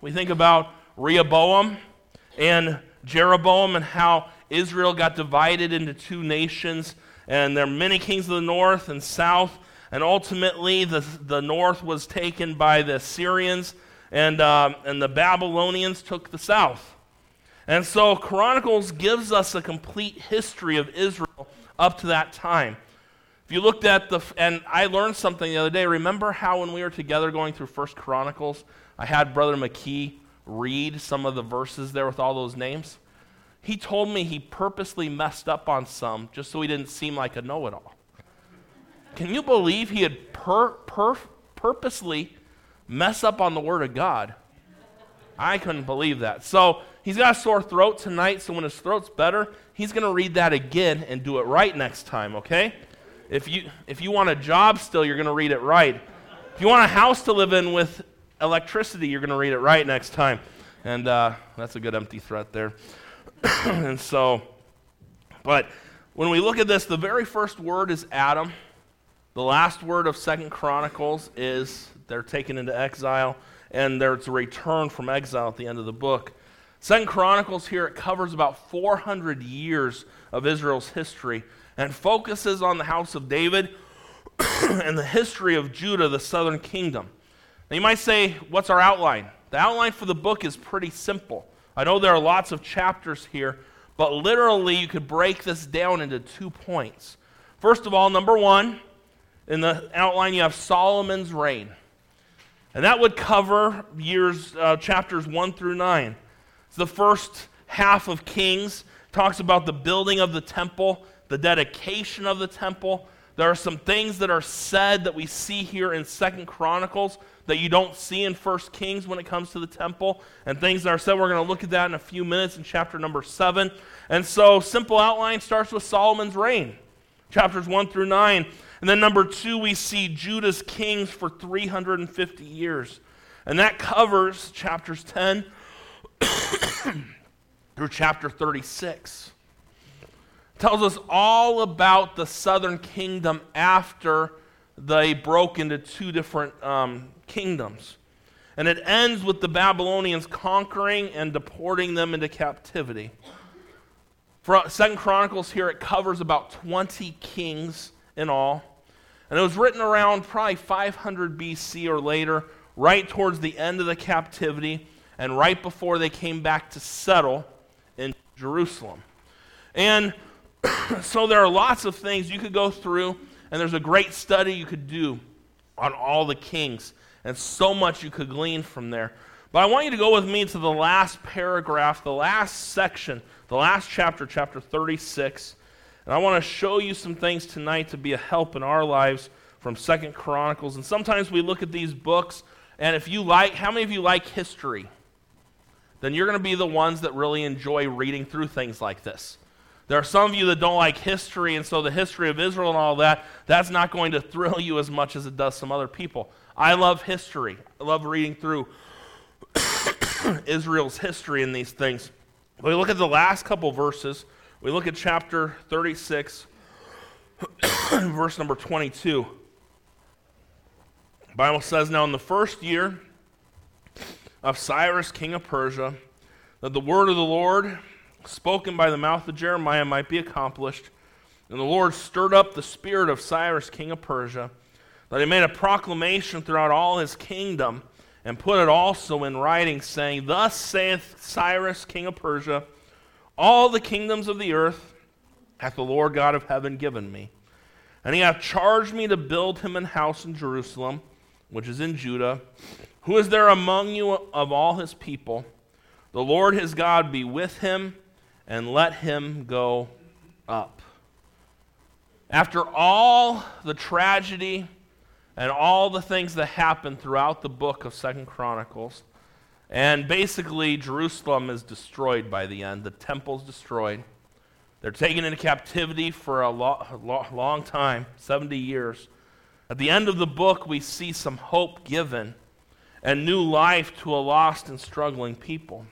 We think about Rehoboam and Jeroboam and how Israel got divided into two nations, and there are many kings of the north and south, and ultimately the, the north was taken by the Syrians, and, um, and the Babylonians took the south. And so Chronicles gives us a complete history of Israel up to that time. If you looked at the, and I learned something the other day. Remember how when we were together going through First Chronicles, I had Brother McKee read some of the verses there with all those names? He told me he purposely messed up on some just so he didn't seem like a know it all. Can you believe he had per, per, purposely mess up on the Word of God? I couldn't believe that. So He's got a sore throat tonight, so when his throat's better, he's going to read that again and do it right next time, okay? If you, if you want a job still, you're going to read it right. If you want a house to live in with electricity, you're going to read it right next time. And uh, that's a good empty threat there. and so, but when we look at this, the very first word is Adam. The last word of Second Chronicles is they're taken into exile, and there's a return from exile at the end of the book. Second Chronicles here it covers about 400 years of Israel's history and focuses on the house of David and the history of Judah, the southern kingdom. Now you might say, what's our outline? The outline for the book is pretty simple. I know there are lots of chapters here, but literally you could break this down into two points. First of all, number one, in the outline you have Solomon's reign. And that would cover years, uh, chapters 1 through 9 It's the first half of Kings talks about the building of the temple, the dedication of the temple. There are some things that are said that we see here in Second Chronicles that you don't see in First Kings when it comes to the temple, and things that are said. We're going to look at that in a few minutes in chapter number seven. And so, simple outline starts with Solomon's reign, chapters one through nine. And then, number two, we see Judah's kings for 350 years. And that covers chapters 10 through chapter 36. tells us all about the southern kingdom after they broke into two different um, kingdoms. And it ends with the Babylonians conquering and deporting them into captivity. For Second Chronicles here, it covers about 20 kings in all. And it was written around probably 500 BC or later, right towards the end of the captivity and right before they came back to settle in Jerusalem. And so there are lots of things you could go through, and there's a great study you could do on all the kings, and so much you could glean from there. But I want you to go with me to the last paragraph, the last section, the last chapter, chapter 36. And I want to show you some things tonight to be a help in our lives from Second Chronicles. And sometimes we look at these books, and if you like, how many of you like history? then you're going to be the ones that really enjoy reading through things like this. There are some of you that don't like history, and so the history of Israel and all that, that's not going to thrill you as much as it does some other people. I love history. I love reading through Israel's history in these things. We look at the last couple verses. We look at chapter 36, verse number 22. The Bible says, Now in the first year of Cyrus, king of Persia, that the word of the Lord spoken by the mouth of Jeremiah might be accomplished. And the Lord stirred up the spirit of Cyrus, king of Persia, that he made a proclamation throughout all his kingdom, and put it also in writing, saying, Thus saith Cyrus, king of Persia, all the kingdoms of the earth hath the Lord God of heaven given me. And he hath charged me to build him an house in Jerusalem, which is in Judah who is there among you of all his people? The Lord his God be with him, and let him go up. After all the tragedy and all the things that happen throughout the book of Second Chronicles, and basically Jerusalem is destroyed by the end. The temple's destroyed. They're taken into captivity for a lo- lo- long time 70 years. At the end of the book, we see some hope given and new life to a lost and struggling people.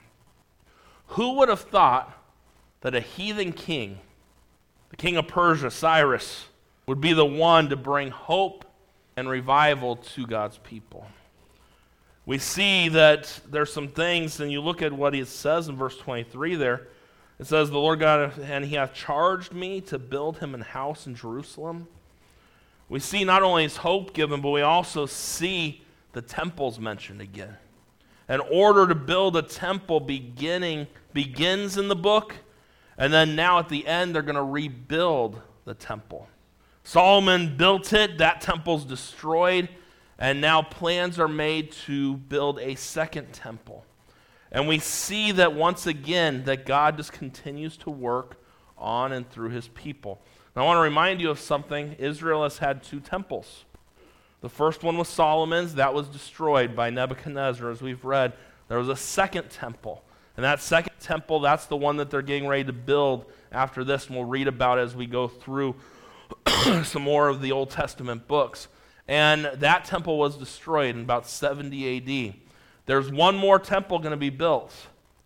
Who would have thought that a heathen king, the king of Persia, Cyrus, would be the one to bring hope and revival to God's people? We see that there's some things, and you look at what he says in verse 23 there. It says, The Lord God, and he hath charged me to build him an house in Jerusalem. We see not only his hope given, but we also see the temples mentioned again. In order to build a temple beginning begins in the book, and then now at the end they're going to rebuild the temple. Solomon built it, that temple's destroyed, and now plans are made to build a second temple. And we see that once again that God just continues to work on and through his people. I want to remind you of something. Israel has had two temples. The first one was Solomon's, that was destroyed by Nebuchadnezzar, as we've read. There was a second temple. And that second temple, that's the one that they're getting ready to build after this, and we'll read about as we go through some more of the Old Testament books. And that temple was destroyed in about 70 AD. There's one more temple going to be built,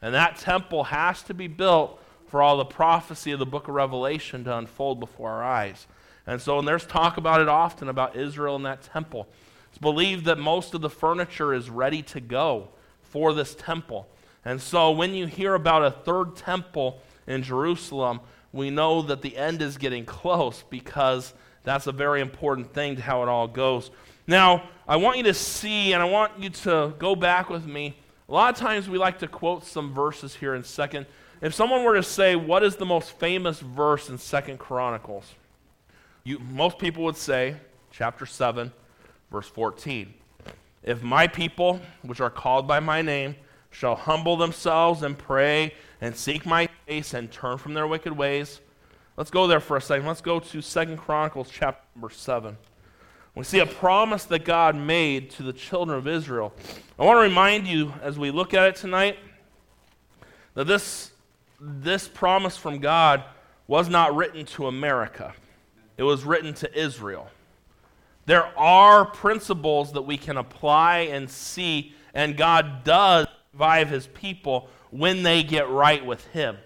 and that temple has to be built for all the prophecy of the book of Revelation to unfold before our eyes. And so, and there's talk about it often about Israel and that temple. It's believed that most of the furniture is ready to go for this temple. And so, when you hear about a third temple in Jerusalem, we know that the end is getting close because that's a very important thing to how it all goes. Now, I want you to see, and I want you to go back with me. A lot of times we like to quote some verses here in Second. If someone were to say, "What is the most famous verse in Second Chronicles?" You, most people would say, chapter seven, verse fourteen. If my people, which are called by my name, shall humble themselves and pray and seek my face and turn from their wicked ways. Let's go there for a second. Let's go to Second Chronicles chapter number 7. We see a promise that God made to the children of Israel. I want to remind you as we look at it tonight that this, this promise from God was not written to America, it was written to Israel. There are principles that we can apply and see, and God does revive his people when they get right with him.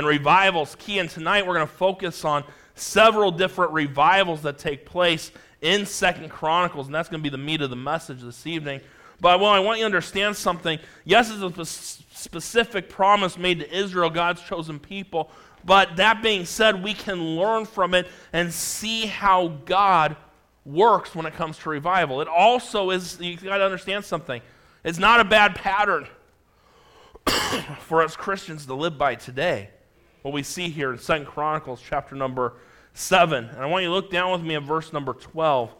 And revival's key, and tonight we're going to focus on several different revivals that take place in Second Chronicles, and that's going to be the meat of the message this evening. But well, I want you to understand something. Yes, it's a specific promise made to Israel, God's chosen people. But that being said, we can learn from it and see how God works when it comes to revival. It also is, you got to understand something. It's not a bad pattern for us Christians to live by today. What we see here in Second Chronicles chapter number 7. And I want you to look down with me at verse number 12.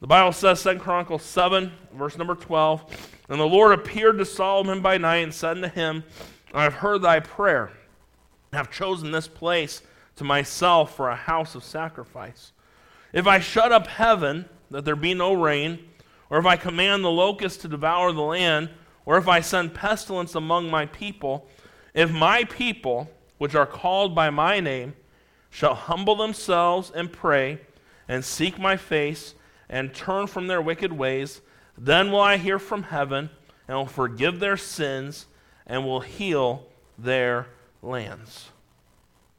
The Bible says, 2 Chronicles 7, verse number 12. And the Lord appeared to Solomon by night and said unto him, I have heard thy prayer, and have chosen this place to myself for a house of sacrifice. If I shut up heaven, that there be no rain, or if I command the locusts to devour the land, or if I send pestilence among my people, if my people, which are called by my name, shall humble themselves and pray and seek my face and turn from their wicked ways, then will I hear from heaven and will forgive their sins and will heal their lands.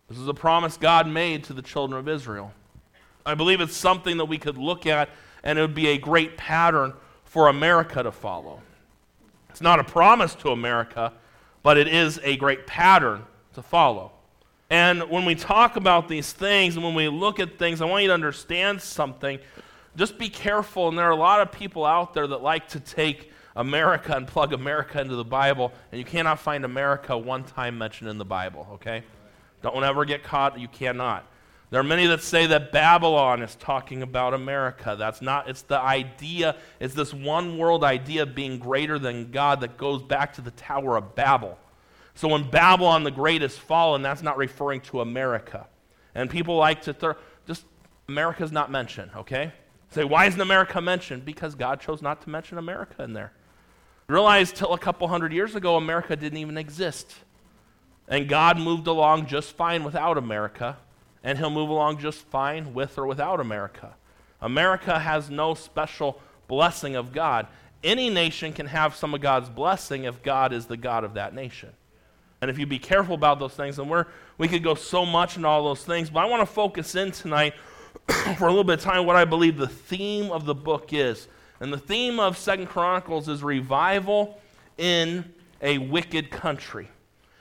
This is a promise God made to the children of Israel. I believe it's something that we could look at and it would be a great pattern for America to follow. It's not a promise to America, but it is a great pattern to follow. And when we talk about these things and when we look at things, I want you to understand something. Just be careful, and there are a lot of people out there that like to take America and plug America into the Bible, and you cannot find America one time mentioned in the Bible, okay? Don't ever get caught, you cannot. There are many that say that Babylon is talking about America. That's not, it's the idea, it's this one world idea being greater than God that goes back to the Tower of Babel. So when Babylon the Great is fallen, that's not referring to America. And people like to throw, just America's not mentioned, okay? Say, why isn't America mentioned? Because God chose not to mention America in there. Realize till a couple hundred years ago, America didn't even exist. And God moved along just fine without America, and He'll move along just fine with or without America. America has no special blessing of God. Any nation can have some of God's blessing if God is the God of that nation. And if you be careful about those things, and we're, we could go so much into all those things, but I want to focus in tonight for a little bit of time what I believe the theme of the book is. And the theme of Second Chronicles is revival in a wicked country.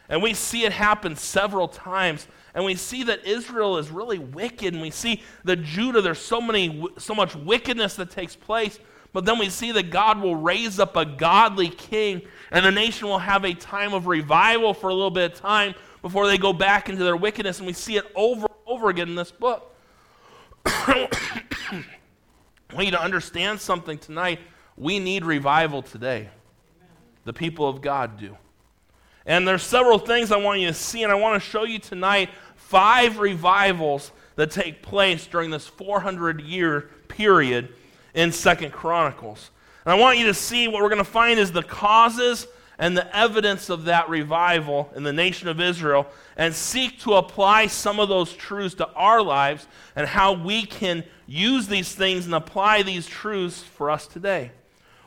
And we see it happen several times. And we see that Israel is really wicked. And we see that Judah, there's so, many, so much wickedness that takes place. But then we see that God will raise up a godly king, and the nation will have a time of revival for a little bit of time before they go back into their wickedness. And we see it over and over again in this book. I want you to understand something tonight. We need revival today. The people of God do. And there's several things I want you to see, and I want to show you tonight five revivals that take place during this 400 year period in Second Chronicles. And I want you to see what we're going to find is the causes and the evidence of that revival in the nation of Israel and seek to apply some of those truths to our lives and how we can use these things and apply these truths for us today.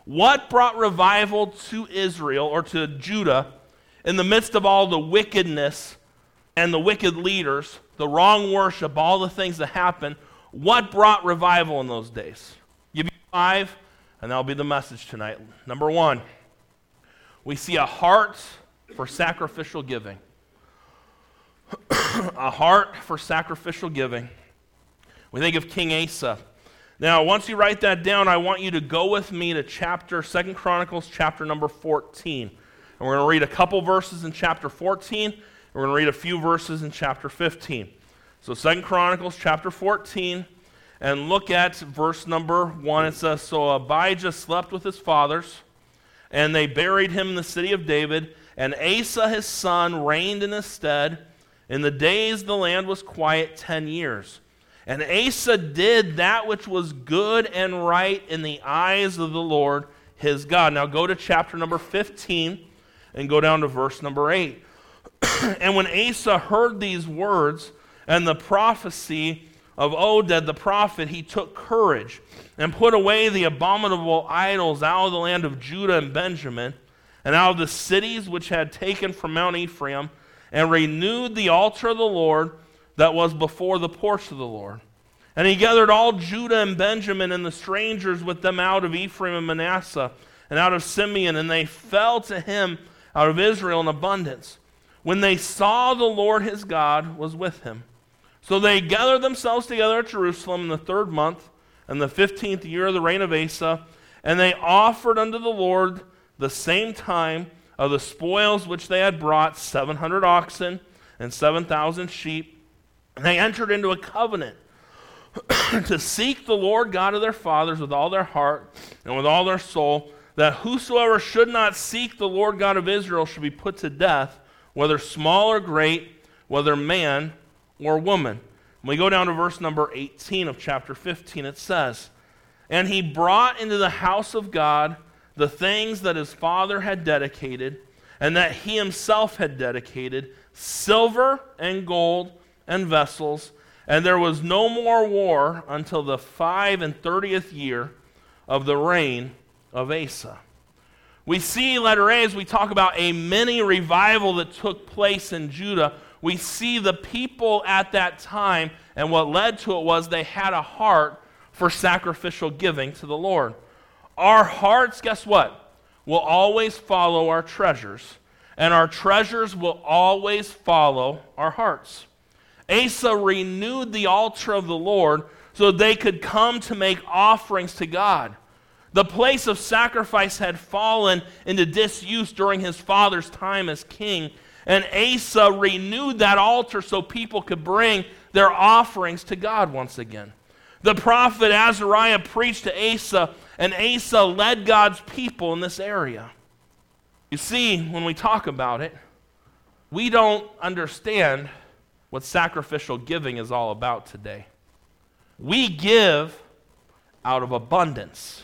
What brought revival to Israel or to Judah in the midst of all the wickedness and the wicked leaders, the wrong worship, all the things that happened? What brought revival in those days? Five, and that'll be the message tonight. Number one, we see a heart for sacrificial giving. a heart for sacrificial giving. We think of King Asa. Now, once you write that down, I want you to go with me to chapter, Second Chronicles, chapter number 14. And we're going to read a couple verses in chapter 14, and we're going to read a few verses in chapter 15. So, Second Chronicles, chapter 14, and look at verse number 1. It says, So Abijah slept with his fathers, and they buried him in the city of David, and Asa his son reigned in his stead. In the days the land was quiet ten years. And Asa did that which was good and right in the eyes of the Lord his God. Now go to chapter number 15 and go down to verse number 8. and when Asa heard these words and the prophecy of Oded the prophet, he took courage and put away the abominable idols out of the land of Judah and Benjamin and out of the cities which had taken from Mount Ephraim and renewed the altar of the Lord that was before the porch of the Lord. And he gathered all Judah and Benjamin and the strangers with them out of Ephraim and Manasseh and out of Simeon, and they fell to him out of Israel in abundance when they saw the Lord his God was with him. So they gathered themselves together at Jerusalem in the third month and the fifteenth year of the reign of Asa, and they offered unto the Lord the same time of the spoils which they had brought, 700 oxen and 7,000 sheep. And they entered into a covenant to seek the Lord God of their fathers with all their heart and with all their soul, that whosoever should not seek the Lord God of Israel should be put to death, whether small or great, whether man or woman. When we go down to verse number 18 of chapter 15, it says, And he brought into the house of God the things that his father had dedicated, and that he himself had dedicated silver and gold and vessels, and there was no more war until the five and thirtieth year of the reign of Asa. We see, letter A, as we talk about a mini revival that took place in Judah, we see the people at that time, and what led to it was they had a heart for sacrificial giving to the Lord. Our hearts, guess what? Will always follow our treasures, and our treasures will always follow our hearts. Asa renewed the altar of the Lord so they could come to make offerings to God. The place of sacrifice had fallen into disuse during his father's time as king, and Asa renewed that altar so people could bring their offerings to God once again. The prophet Azariah preached to Asa, and Asa led God's people in this area. You see, when we talk about it, we don't understand what sacrificial giving is all about today. We give out of abundance,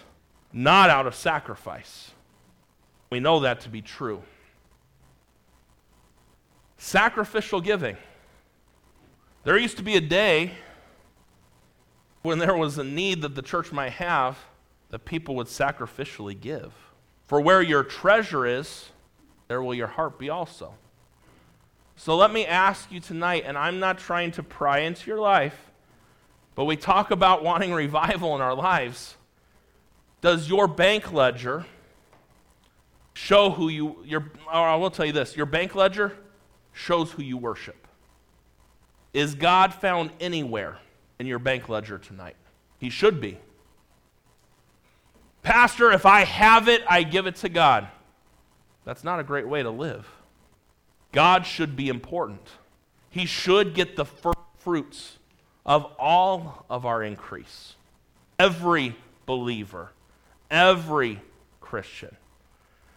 not out of sacrifice. We know that to be true. Sacrificial giving. There used to be a day when there was a need that the church might have that people would sacrificially give. For where your treasure is, there will your heart be also. So let me ask you tonight, and I'm not trying to pry into your life, but we talk about wanting revival in our lives. Does your bank ledger show who you, your, or I will tell you this your bank ledger shows who you worship. Is God found anywhere in your bank ledger tonight? He should be. Pastor, if I have it, I give it to God. That's not a great way to live. God should be important. He should get the fruits of all of our increase. Every believer, every Christian.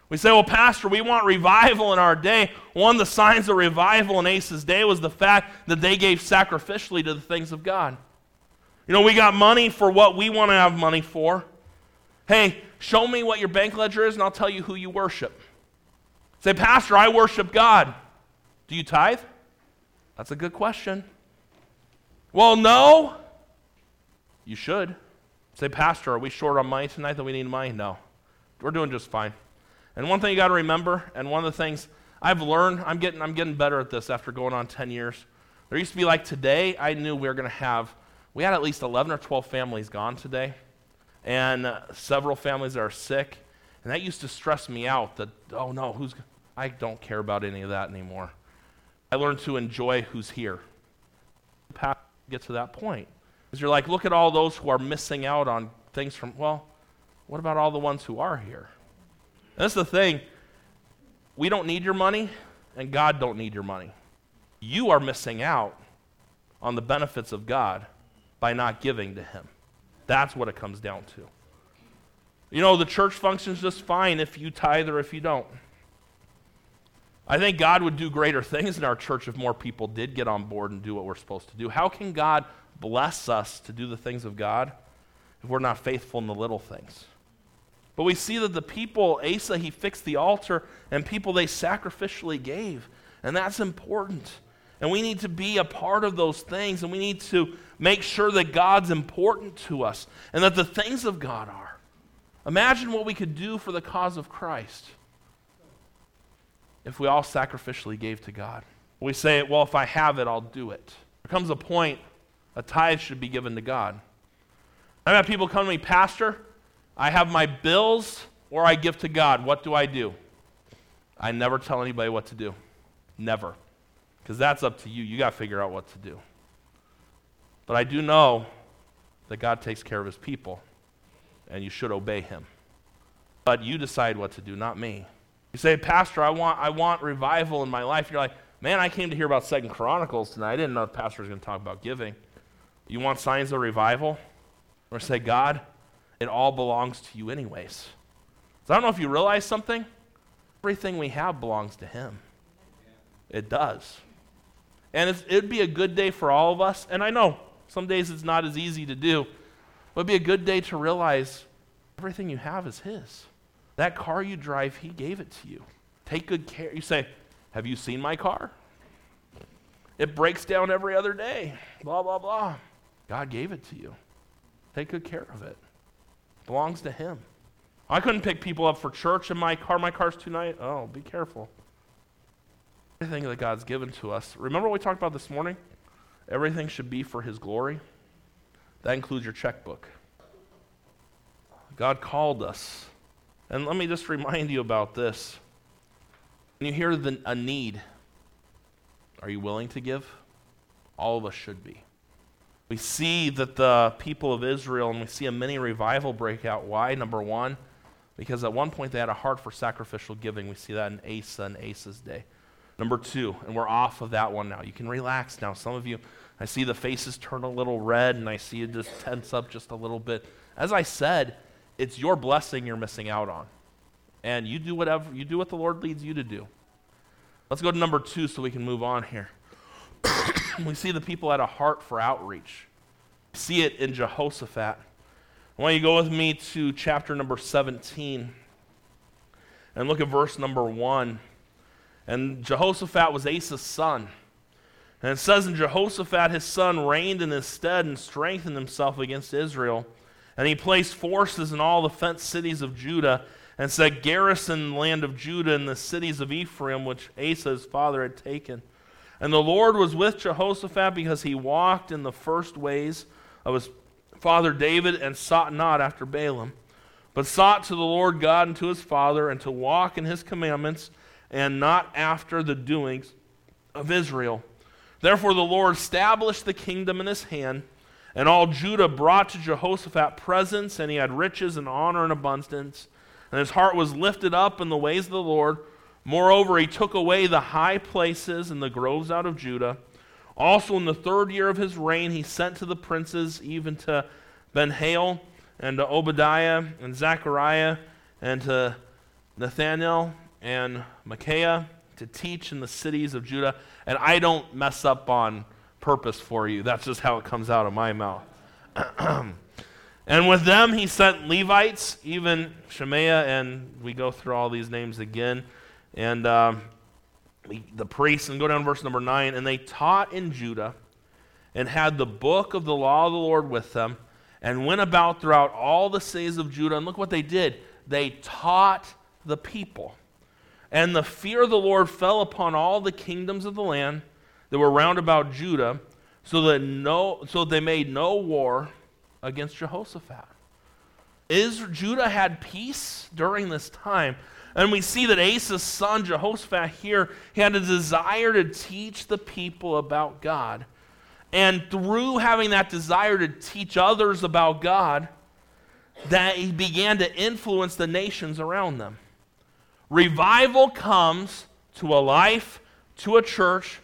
We say, well, Pastor, we want revival in our day. One of the signs of revival in Asa's day was the fact that they gave sacrificially to the things of God. You know, we got money for what we want to have money for. Hey, show me what your bank ledger is, and I'll tell you who you worship. Say, Pastor, I worship God. Do you tithe? That's a good question. Well, no. You should. Say, Pastor, are we short on money tonight that we need money? No. We're doing just fine. And one thing you got to remember, and one of the things I've learned, I'm getting, I'm getting better at this after going on 10 years. There used to be like today, I knew we were going to have, we had at least 11 or 12 families gone today, and uh, several families that are sick. And that used to stress me out that, oh no, who's, I don't care about any of that anymore. I learned to enjoy who's here. Get to that point. Because you're like, look at all those who are missing out on things from, well, what about all the ones who are here? That's the thing. We don't need your money, and God don't need your money. You are missing out on the benefits of God by not giving to Him. That's what it comes down to. You know, the church functions just fine if you tithe or if you don't. I think God would do greater things in our church if more people did get on board and do what we're supposed to do. How can God bless us to do the things of God if we're not faithful in the little things? But we see that the people, Asa, he fixed the altar, and people they sacrificially gave. And that's important. And we need to be a part of those things, and we need to make sure that God's important to us and that the things of God are. Imagine what we could do for the cause of Christ if we all sacrificially gave to God. We say, well, if I have it, I'll do it. There comes a point a tithe should be given to God. I've had people come to me, Pastor, I have my bills or I give to God. What do I do? I never tell anybody what to do. Never. Because that's up to you. You got to figure out what to do. But I do know that God takes care of his people, and you should obey him. But you decide what to do, not me. You say, Pastor, I want, I want revival in my life. You're like, man, I came to hear about Second Chronicles tonight. I didn't know the pastor was going to talk about giving. You want signs of revival? Or say, God, it all belongs to you, anyways. So I don't know if you realize something. Everything we have belongs to Him. It does. And it'd be a good day for all of us. And I know some days it's not as easy to do, but it'd be a good day to realize everything you have is His. That car you drive, He gave it to you. Take good care. You say, Have you seen my car? It breaks down every other day. Blah, blah, blah. God gave it to you. Take good care of it belongs to Him. I couldn't pick people up for church in my car. My car's too nice. Oh, be careful. Everything that God's given to us. Remember what we talked about this morning? Everything should be for His glory. That includes your checkbook. God called us. And let me just remind you about this. When you hear the, a need, are you willing to give? All of us should be. We see that the people of Israel, and we see a mini revival break out. Why? Number one, because at one point they had a heart for sacrificial giving. We see that in Asa and Asa's day. Number two, and we're off of that one now. You can relax now. Some of you, I see the faces turn a little red, and I see it just tense up just a little bit. As I said, it's your blessing you're missing out on. And you do whatever, you do what the Lord leads you to do. Let's go to number two so we can move on here. we see the people had a heart for outreach. See it in Jehoshaphat. I want you to go with me to chapter number 17 and look at verse number 1. And Jehoshaphat was Asa's son. And it says in Jehoshaphat, his son reigned in his stead and strengthened himself against Israel. And he placed forces in all the fenced cities of Judah and set garrison the land of Judah and the cities of Ephraim, which Asa his father had taken. And the Lord was with Jehoshaphat because he walked in the first ways of his father David and sought not after Balaam, but sought to the Lord God and to his Father, and to walk in his commandments, and not after the doings of Israel. Therefore the Lord established the kingdom in his hand, and all Judah brought to Jehoshaphat presents, and he had riches and honor and abundance. And his heart was lifted up in the ways of the Lord. Moreover, he took away the high places and the groves out of Judah. Also, in the third year of his reign, he sent to the princes, even to Benhail and to Obadiah and Zechariah and to Nathaniel and Micaiah to teach in the cities of Judah. And I don't mess up on purpose for you. That's just how it comes out of my mouth. and with them he sent Levites, even Shemaiah, and we go through all these names again. And um, the priests, and go down verse number 9, and they taught in Judah and had the book of the law of the Lord with them and went about throughout all the cities of Judah. And look what they did they taught the people. And the fear of the Lord fell upon all the kingdoms of the land that were round about Judah, so that no, so they made no war against Jehoshaphat. Is Judah had peace during this time? And we see that Asa's son Jehoshaphat here he had a desire to teach the people about God. And through having that desire to teach others about God, that he began to influence the nations around them. Revival comes to a life, to a church,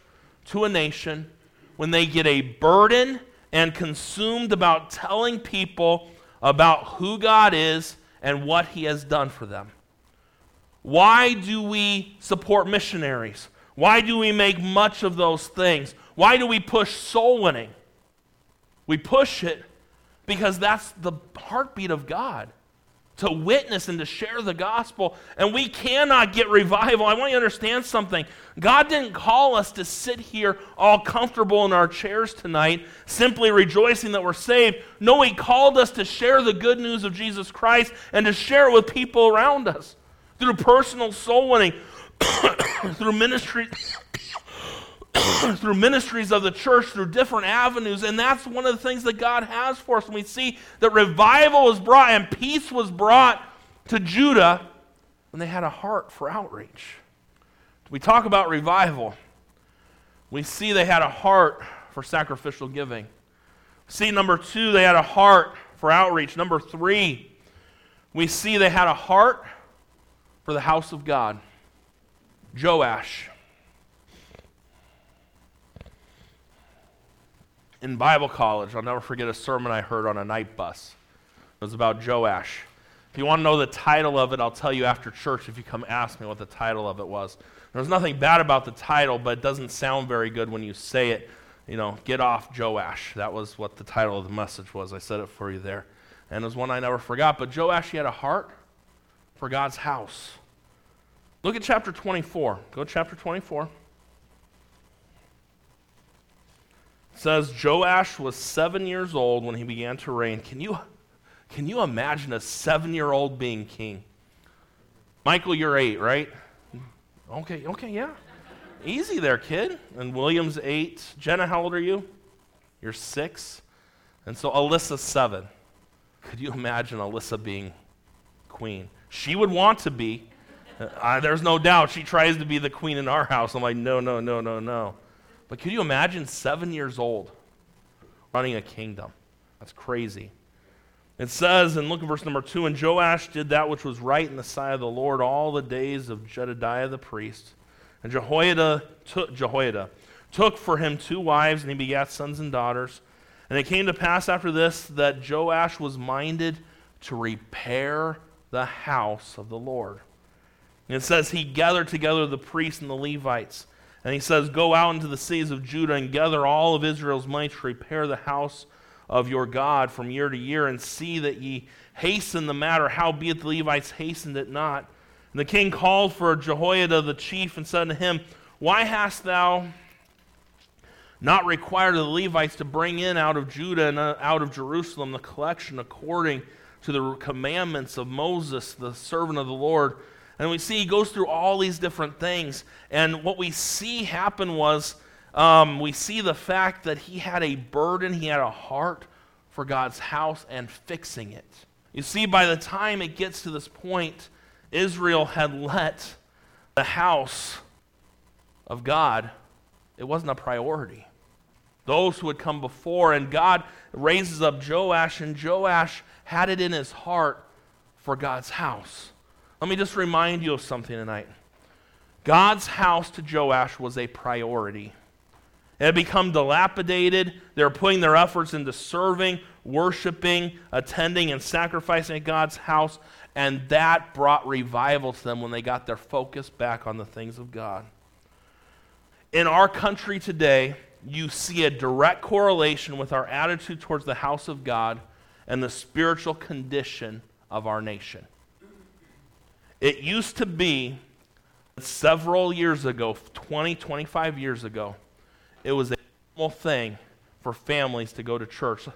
to a nation when they get a burden and consumed about telling people about who God is and what he has done for them. Why do we support missionaries? Why do we make much of those things? Why do we push soul winning? We push it because that's the heartbeat of God to witness and to share the gospel. And we cannot get revival. I want you to understand something. God didn't call us to sit here all comfortable in our chairs tonight, simply rejoicing that we're saved. No, He called us to share the good news of Jesus Christ and to share it with people around us through personal soul winning, through ministry. through ministries of the church, through different avenues. And that's one of the things that God has for us. And we see that revival was brought and peace was brought to Judah when they had a heart for outreach. We talk about revival. We see they had a heart for sacrificial giving. See, number two, they had a heart for outreach. Number three, we see they had a heart for the house of God. Joash. In Bible college, I'll never forget a sermon I heard on a night bus. It was about Joash. If you want to know the title of it, I'll tell you after church if you come ask me what the title of it was. There's nothing bad about the title, but it doesn't sound very good when you say it. You know, get off Joash. That was what the title of the message was. I said it for you there. And it was one I never forgot. But Joash, he had a heart for God's house. Look at chapter 24. Go to chapter 24. Says Joash was seven years old when he began to reign. Can you, can you imagine a seven year old being king? Michael, you're eight, right? Okay, okay, yeah. Easy there, kid. And William's eight. Jenna, how old are you? You're six. And so Alyssa, seven. Could you imagine Alyssa being queen? She would want to be. Uh, there's no doubt she tries to be the queen in our house. I'm like, no, no, no, no, no. But could you imagine seven years old running a kingdom? That's crazy. It says, and look at verse number two, and Joash did that which was right in the sight of the Lord all the days of Jedediah the priest. And Jehoiada took, Jehoiada took for him two wives, and he begat sons and daughters. And it came to pass after this that Joash was minded to repair the house of the Lord. And it says, He gathered together the priests and the Levites and he says, Go out into the cities of Judah and gather all of Israel's might to repair the house of your God from year to year, and see that ye hasten the matter, howbeit the Levites hastened it not. And the king called for Jehoiada the chief and said to him, Why hast thou not required the Levites to bring in out of Judah and uh, out of Jerusalem the collection according to the commandments of Moses, the servant of the Lord? And we see he goes through all these different things. And what we see happen was um, we see the fact that he had a burden, he had a heart for God's house and fixing it. You see, by the time it gets to this point, Israel had let the house of God, it wasn't a priority. Those who had come before, and God raises up Joash, and Joash had it in his heart for God's house. Let me just remind you of something tonight. God's house to Joash was a priority. It had become dilapidated. They were putting their efforts into serving, worshiping, attending, and sacrificing at God's house, and that brought revival to them when they got their focus back on the things of God. In our country today, you see a direct correlation with our attitude towards the house of God and the spiritual condition of our nation. It used to be several years ago, 20, 25 years ago, it was a normal thing for families to go to church.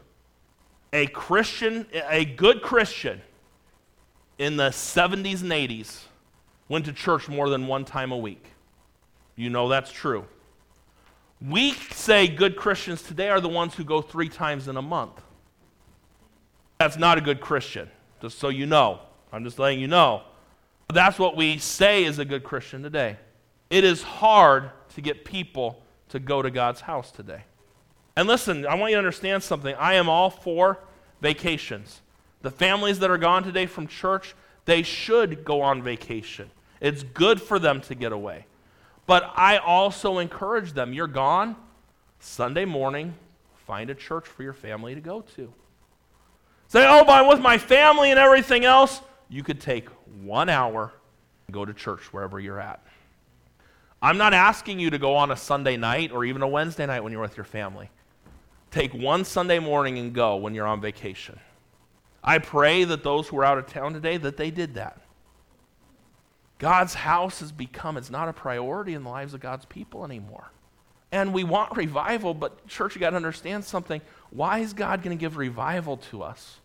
A Christian, a good Christian in the 70s and 80s went to church more than one time a week. You know that's true. We say good Christians today are the ones who go three times in a month. That's not a good Christian, just so you know. I'm just letting you know. That's what we say is a good Christian today. It is hard to get people to go to God's house today. And listen, I want you to understand something. I am all for vacations. The families that are gone today from church, they should go on vacation. It's good for them to get away. But I also encourage them you're gone Sunday morning, find a church for your family to go to. Say, oh, but I'm with my family and everything else. You could take one hour and go to church wherever you're at. I'm not asking you to go on a Sunday night or even a Wednesday night when you're with your family. Take one Sunday morning and go when you're on vacation. I pray that those who are out of town today that they did that. God's house has become it's not a priority in the lives of God's people anymore. And we want revival, but church you got to understand something. Why is God going to give revival to us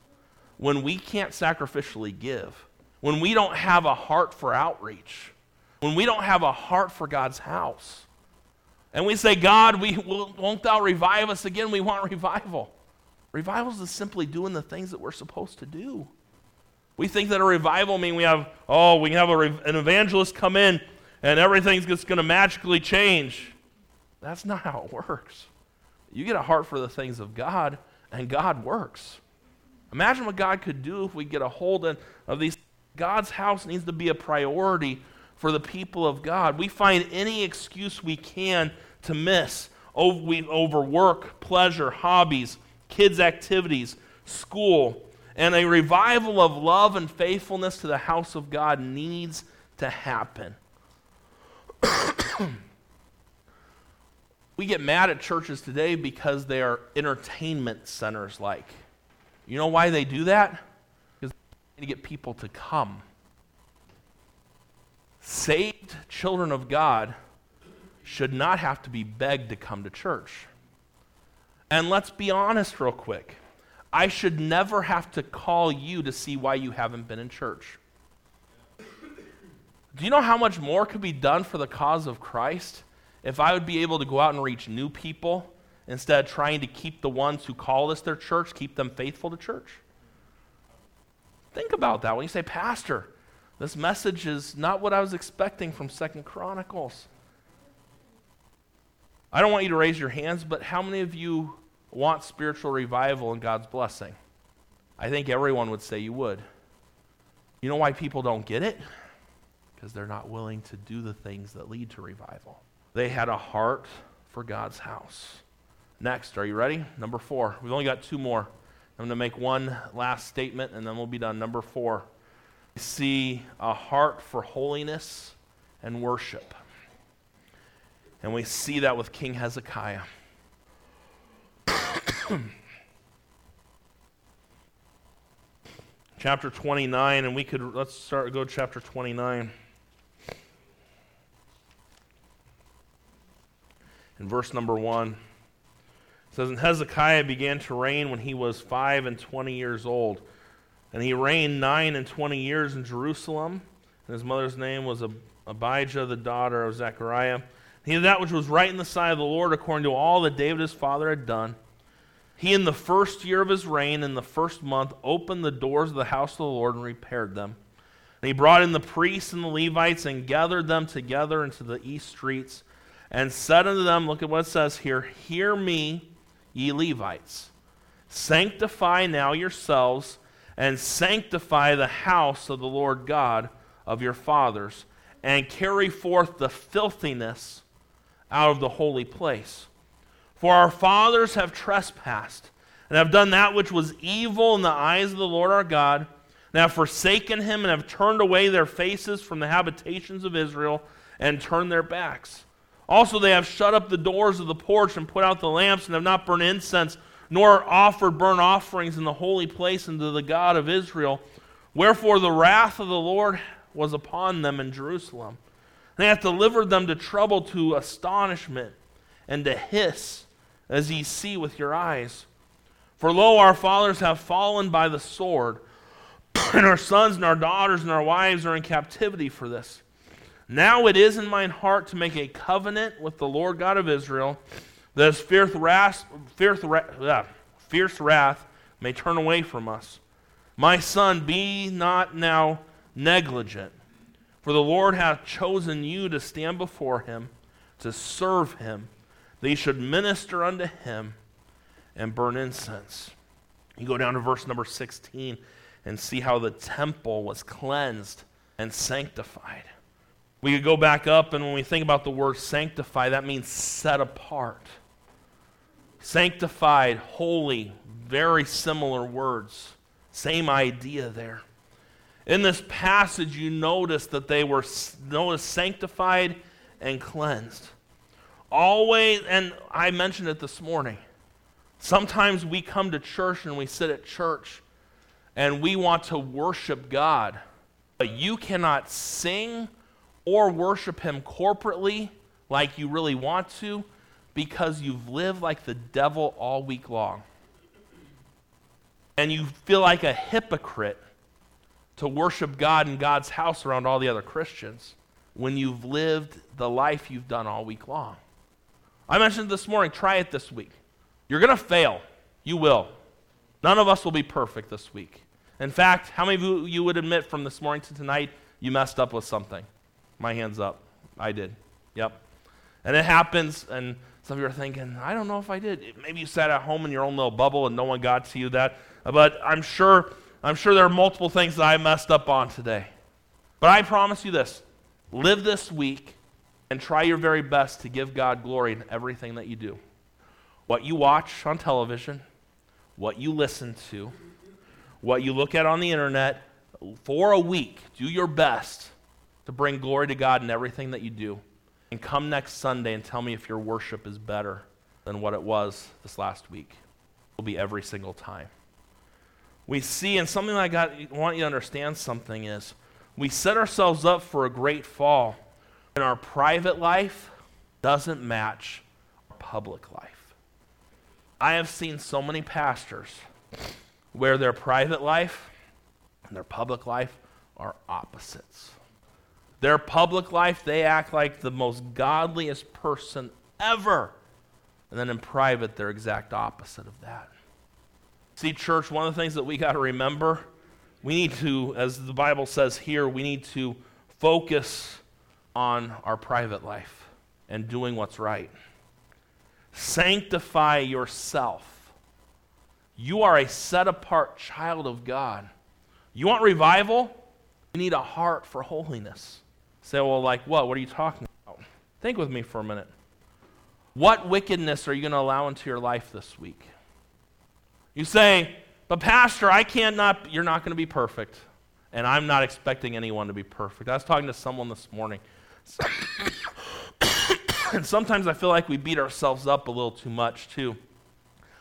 when we can't sacrificially give? When we don't have a heart for outreach? when we don't have a heart for God's house. And we say, God, we, won't thou revive us again? We want revival. Revival is simply doing the things that we're supposed to do. We think that a revival means we have, oh, we can have a, an evangelist come in and everything's just going to magically change. That's not how it works. You get a heart for the things of God, and God works. Imagine what God could do if we get a hold of these. God's house needs to be a priority for the people of God. We find any excuse we can to miss over, we, over work, pleasure, hobbies, kids' activities, school. And a revival of love and faithfulness to the house of God needs to happen. we get mad at churches today because they are entertainment centers like. You know why they do that? Because they to get people to come saved children of God should not have to be begged to come to church. And let's be honest, real quick. I should never have to call you to see why you haven't been in church. Do you know how much more could be done for the cause of Christ if I would be able to go out and reach new people instead trying to keep the ones who call this their church, keep them faithful to church? Think about that when you say, Pastor, this message is not what I was expecting from Second Chronicles. I don't want you to raise your hands, but how many of you want spiritual revival and God's blessing? I think everyone would say you would. You know why people don't get it? Because they're not willing to do the things that lead to revival. They had a heart for God's house. Next, are you ready? Number four. We've only got two more. I'm going to make one last statement and then we'll be done. Number four. We see a heart for holiness and worship. And we see that with King Hezekiah. chapter 29, and we could, let's start, go chapter 29. In verse number 1. It says, And Hezekiah began to reign when he was five and twenty years old and he reigned nine and twenty years in Jerusalem. And his mother's name was Abijah, the daughter of Zechariah. He did that which was right in the sight of the Lord, according to all that David his father had done. He, in the first year of his reign, in the first month, opened the doors of the house of the Lord and repaired them. And he brought in the priests and the Levites and gathered them together into the east streets and said unto them, Look at what it says here Hear me, ye Levites. Sanctify now yourselves and sanctify the house of the Lord God of your fathers, and carry forth the filthiness out of the holy place. For our fathers have trespassed, and have done that which was evil in the eyes of the Lord our God, and have forsaken him, and have turned away their faces from the habitations of Israel, and turned their backs. Also, they have shut up the doors of the porch, and put out the lamps, and have not burned incense, nor offered burnt offerings in the holy place unto the God of Israel. Wherefore the wrath of the Lord was upon them in Jerusalem. And they hath delivered them to trouble, to astonishment, and to hiss as ye see with your eyes. For lo, our fathers have fallen by the sword, and our sons and our daughters and our wives are in captivity for this. Now it is in mine heart to make a covenant with the Lord God of Israel, that his fierce wrath, fierce, wrath, fierce wrath may turn away from us. My son, be not now negligent, for the Lord hath chosen you to stand before him, to serve him that they should minister unto him and burn incense. You go down to verse number 16 and see how the temple was cleansed and sanctified. We could go back up, and when we think about the word sanctify, that means set apart. Sanctified, holy, very similar words. Same idea there. In this passage, you notice that they were notice sanctified and cleansed. Always, and I mentioned it this morning. Sometimes we come to church and we sit at church and we want to worship God, but you cannot sing or worship Him corporately like you really want to because you've lived like the devil all week long. And you feel like a hypocrite to worship God in God's house around all the other Christians when you've lived the life you've done all week long. I mentioned this morning, try it this week. You're going to fail. You will. None of us will be perfect this week. In fact, how many of you would admit from this morning to tonight you messed up with something? My hand's up. I did. Yep. And it happens, and some of you are thinking, I don't know if I did. Maybe you sat at home in your own little bubble and no one got to you that. But I'm sure, I'm sure there are multiple things that I messed up on today. But I promise you this live this week and try your very best to give God glory in everything that you do. What you watch on television, what you listen to, what you look at on the internet, for a week, do your best to bring glory to God in everything that you do. And come next Sunday and tell me if your worship is better than what it was this last week. It will be every single time. We see, and something I got, want you to understand something is, we set ourselves up for a great fall and our private life doesn't match our public life. I have seen so many pastors where their private life and their public life are opposites. Their public life, they act like the most godliest person ever. And then in private, they're exact opposite of that. See, church, one of the things that we got to remember, we need to, as the Bible says here, we need to focus on our private life and doing what's right. Sanctify yourself. You are a set apart child of God. You want revival? You need a heart for holiness. Say, well, like what? What are you talking about? Think with me for a minute. What wickedness are you going to allow into your life this week? You say, but Pastor, I can't not, you're not going to be perfect. And I'm not expecting anyone to be perfect. I was talking to someone this morning and sometimes I feel like we beat ourselves up a little too much, too.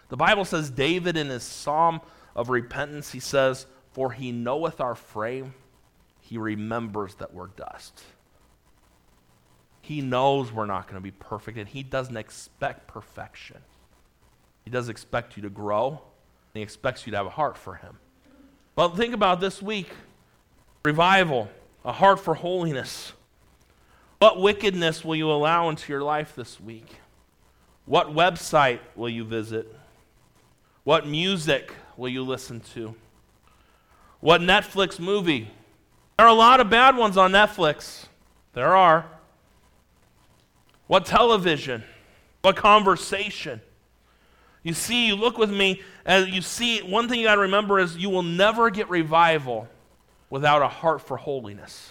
The Bible says, David, in his psalm of repentance, he says, For he knoweth our frame, he remembers that we're dust. He knows we're not going to be perfect, and he doesn't expect perfection. He does expect you to grow, and he expects you to have a heart for him. But think about this week revival, a heart for holiness. What wickedness will you allow into your life this week? What website will you visit? What music will you listen to? What Netflix movie? There are a lot of bad ones on Netflix. There are. What television? What conversation? You see, you look with me, and you see, one thing you got to remember is you will never get revival without a heart for holiness.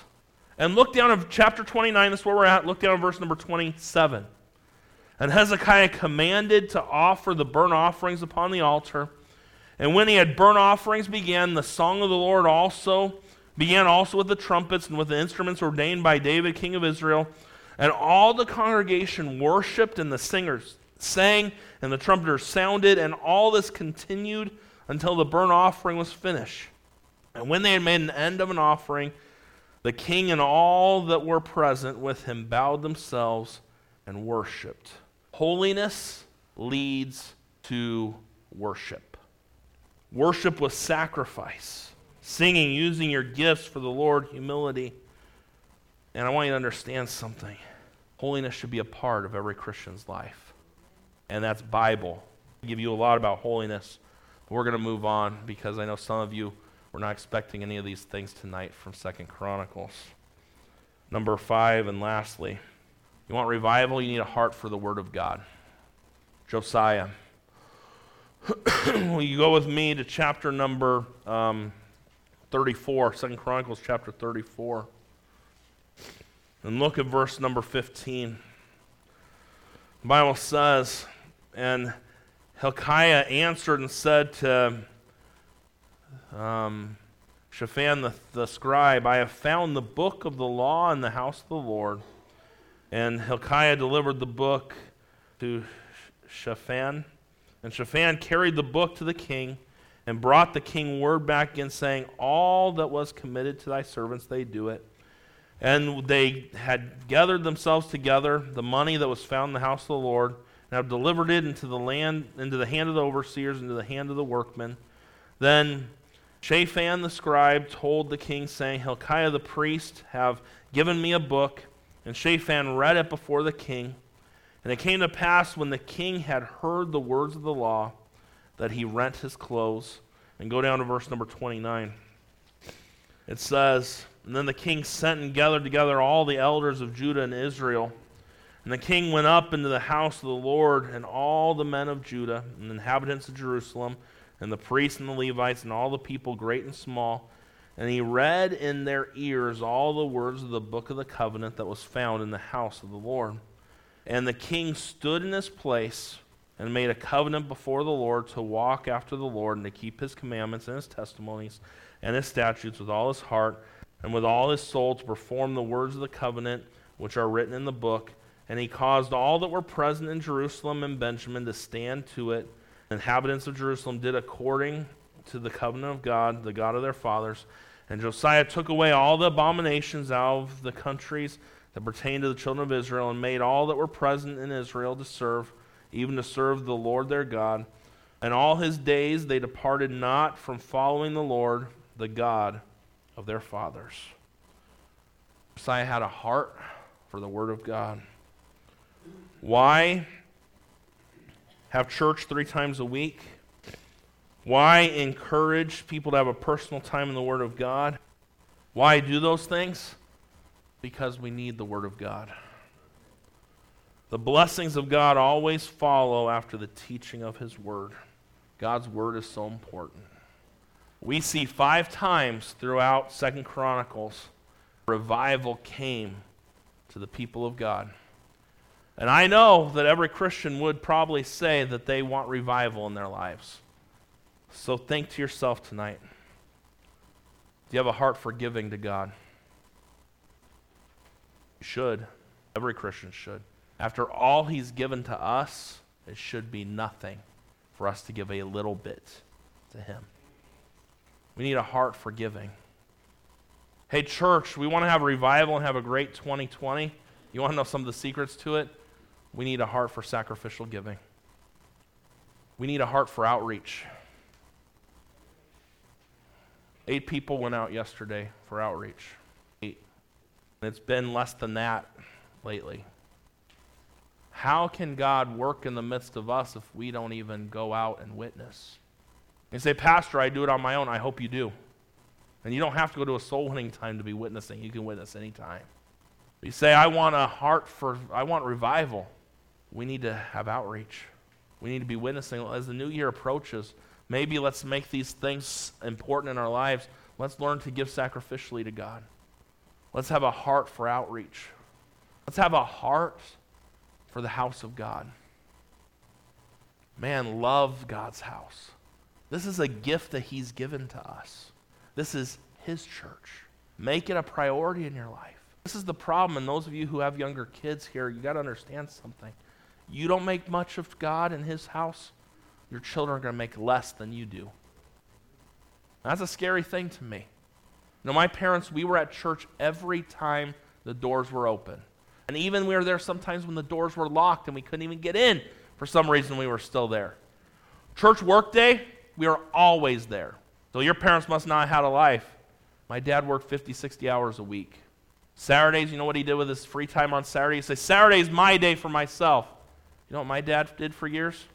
And look down at chapter 29, that's where we're at. Look down at verse number 27. And Hezekiah commanded to offer the burnt offerings upon the altar. And when he had burnt offerings began, the song of the Lord also began also with the trumpets and with the instruments ordained by David, king of Israel. And all the congregation worshipped, and the singers sang, and the trumpeters sounded, and all this continued until the burnt offering was finished. And when they had made an end of an offering, the king and all that were present with him bowed themselves and worshiped. Holiness leads to worship. Worship with sacrifice, singing, using your gifts for the Lord, humility. And I want you to understand something. Holiness should be a part of every Christian's life. And that's Bible. I give you a lot about holiness. We're going to move on because I know some of you were not expecting any of these things tonight from Second Chronicles. Number five, and lastly, you want revival? You need a heart for the Word of God. Josiah. Will you go with me to chapter number um, 34, 2 Chronicles chapter 34. And look at verse number 15. The Bible says, And Hilkiah answered and said to um, Shaphan the, the scribe, I have found the book of the law in the house of the Lord. And Hilkiah delivered the book to Shaphan. And Shaphan carried the book to the king and brought the king word back again, saying, All that was committed to thy servants, they do it. And they had gathered themselves together, the money that was found in the house of the Lord, and have delivered it into the land, into the hand of the overseers, into the hand of the workmen. Then Shaphan the scribe told the king, saying, Hilkiah the priest have given me a book. And Shaphan read it before the king. And it came to pass when the king had heard the words of the law that he rent his clothes. And go down to verse number 29. It says, And then the king sent and gathered together all the elders of Judah and Israel. And the king went up into the house of the Lord, and all the men of Judah and the inhabitants of Jerusalem, and the priests and the Levites, and all the people, great and small. And he read in their ears all the words of the book of the covenant that was found in the house of the Lord. And the king stood in his place and made a covenant before the Lord to walk after the Lord and to keep his commandments and his testimonies and his statutes with all his heart and with all his soul to perform the words of the covenant which are written in the book. And he caused all that were present in Jerusalem and Benjamin to stand to it. The inhabitants of Jerusalem did according to the covenant of God, the God of their fathers. And Josiah took away all the abominations out of the countries that pertained to the children of Israel and made all that were present in Israel to serve, even to serve the Lord their God. And all his days they departed not from following the Lord, the God of their fathers. Josiah had a heart for the Word of God. Why have church three times a week? Why encourage people to have a personal time in the Word of God? Why do those things? Because we need the Word of God. The blessings of God always follow after the teaching of His Word. God's Word is so important. We see five times throughout Second Chronicles revival came to the people of God. And I know that every Christian would probably say that they want revival in their lives. So think to yourself tonight do you have a heart for giving to God? You should. Every Christian should. After all He's given to us, it should be nothing for us to give a little bit to Him. We need a heart for giving. Hey, church, we want to have revival and have a great 2020. You want to know some of the secrets to it? We need a heart for sacrificial giving. We need a heart for outreach. Eight people went out yesterday for outreach. Eight. And it's been less than that lately. How can God work in the midst of us if we don't even go out and witness? You say, Pastor, I do it on my own. I hope you do. And you don't have to go to a soul winning time to be witnessing. You can witness anytime. You say, I want a heart for, I want revival. We need to have outreach. We need to be witnessing. As the new year approaches, maybe let's make these things important in our lives. Let's learn to give sacrificially to God. Let's have a heart for outreach. Let's have a heart for the house of God. Man, love God's house. This is a gift that He's given to us. This is His church. Make it a priority in your life. This is the problem, and those of you who have younger kids here, you got to understand something. You don't make much of God in His house, your children are going to make less than you do. That's a scary thing to me. You know, my parents, we were at church every time the doors were open. And even we were there sometimes when the doors were locked and we couldn't even get in. For some reason, we were still there. Church work day, we were always there. So your parents must not have had a life. My dad worked 50, 60 hours a week. Saturdays, you know what he did with his free time on Saturday? He said, Saturday's my day for myself. You know what my dad did for years?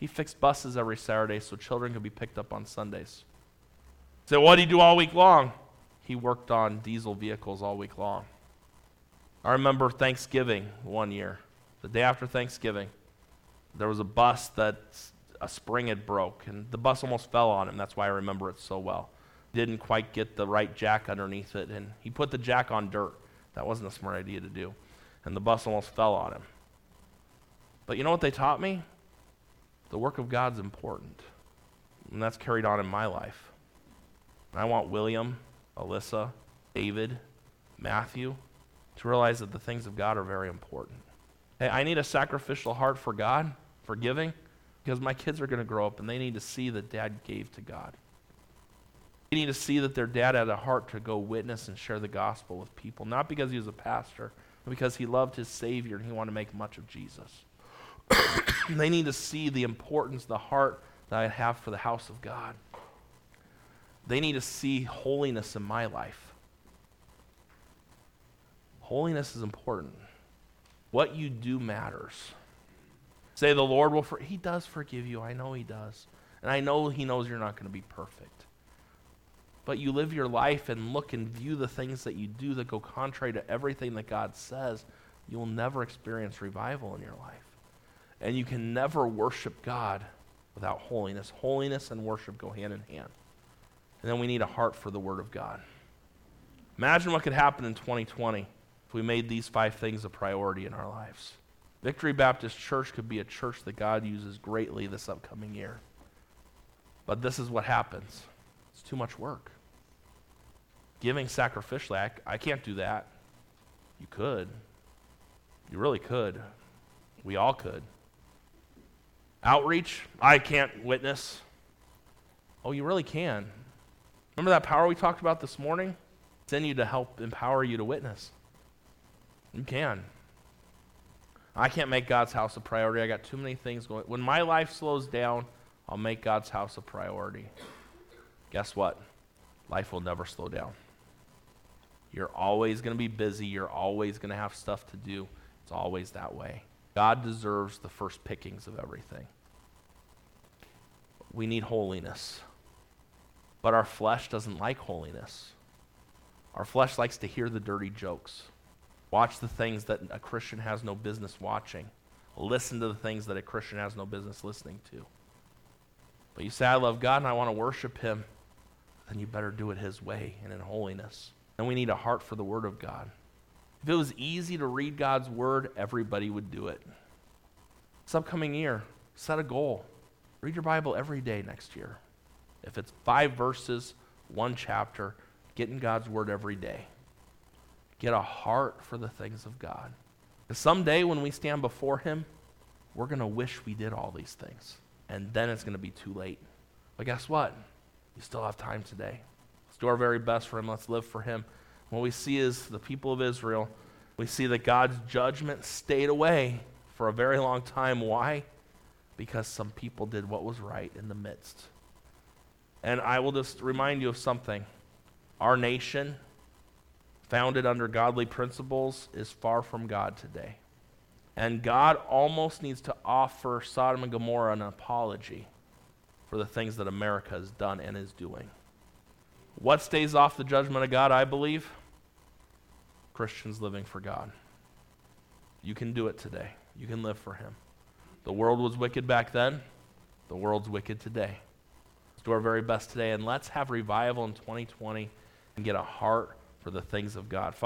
He fixed buses every Saturday so children could be picked up on Sundays. So what did he do all week long? He worked on diesel vehicles all week long. I remember Thanksgiving one year, the day after Thanksgiving, there was a bus that a spring had broke, and the bus almost fell on him. That's why I remember it so well. Didn't quite get the right jack underneath it, and he put the jack on dirt. That wasn't a smart idea to do. And the bus almost fell on him. But you know what they taught me? The work of God's important. And that's carried on in my life. I want William, Alyssa, David, Matthew to realize that the things of God are very important. Hey, I need a sacrificial heart for God, for giving, because my kids are going to grow up and they need to see that dad gave to God. They need to see that their dad had a heart to go witness and share the gospel with people, not because he was a pastor, but because he loved his Savior and he wanted to make much of Jesus. they need to see the importance, the heart that I have for the house of God. They need to see holiness in my life. Holiness is important. What you do matters. Say the Lord will, for- He does forgive you. I know He does. And I know He knows you're not going to be perfect. But you live your life and look and view the things that you do that go contrary to everything that God says, you'll never experience revival in your life. And you can never worship God without holiness. Holiness and worship go hand in hand. And then we need a heart for the Word of God. Imagine what could happen in 2020 if we made these five things a priority in our lives. Victory Baptist Church could be a church that God uses greatly this upcoming year. But this is what happens it's too much work. Giving sacrificially, I, I can't do that. You could. You really could. We all could. Outreach, I can't witness. Oh, you really can. Remember that power we talked about this morning? It's in you to help empower you to witness. You can. I can't make God's house a priority. I got too many things going. When my life slows down, I'll make God's house a priority. Guess what? Life will never slow down. You're always going to be busy. You're always going to have stuff to do. It's always that way. God deserves the first pickings of everything. We need holiness. But our flesh doesn't like holiness. Our flesh likes to hear the dirty jokes, watch the things that a Christian has no business watching, listen to the things that a Christian has no business listening to. But you say, I love God and I want to worship Him, then you better do it His way and in holiness. And we need a heart for the Word of God. If it was easy to read God's Word, everybody would do it. This upcoming year, set a goal. Read your Bible every day next year. If it's five verses, one chapter, get in God's Word every day. Get a heart for the things of God. Because someday when we stand before Him, we're going to wish we did all these things. And then it's going to be too late. But guess what? You still have time today. Let's do our very best for Him. Let's live for Him. What we see is the people of Israel, we see that God's judgment stayed away for a very long time. Why? Because some people did what was right in the midst. And I will just remind you of something. Our nation, founded under godly principles, is far from God today. And God almost needs to offer Sodom and Gomorrah an apology for the things that America has done and is doing. What stays off the judgment of God, I believe? Christians living for God. You can do it today. You can live for Him. The world was wicked back then, the world's wicked today. Let's do our very best today, and let's have revival in 2020 and get a heart for the things of God.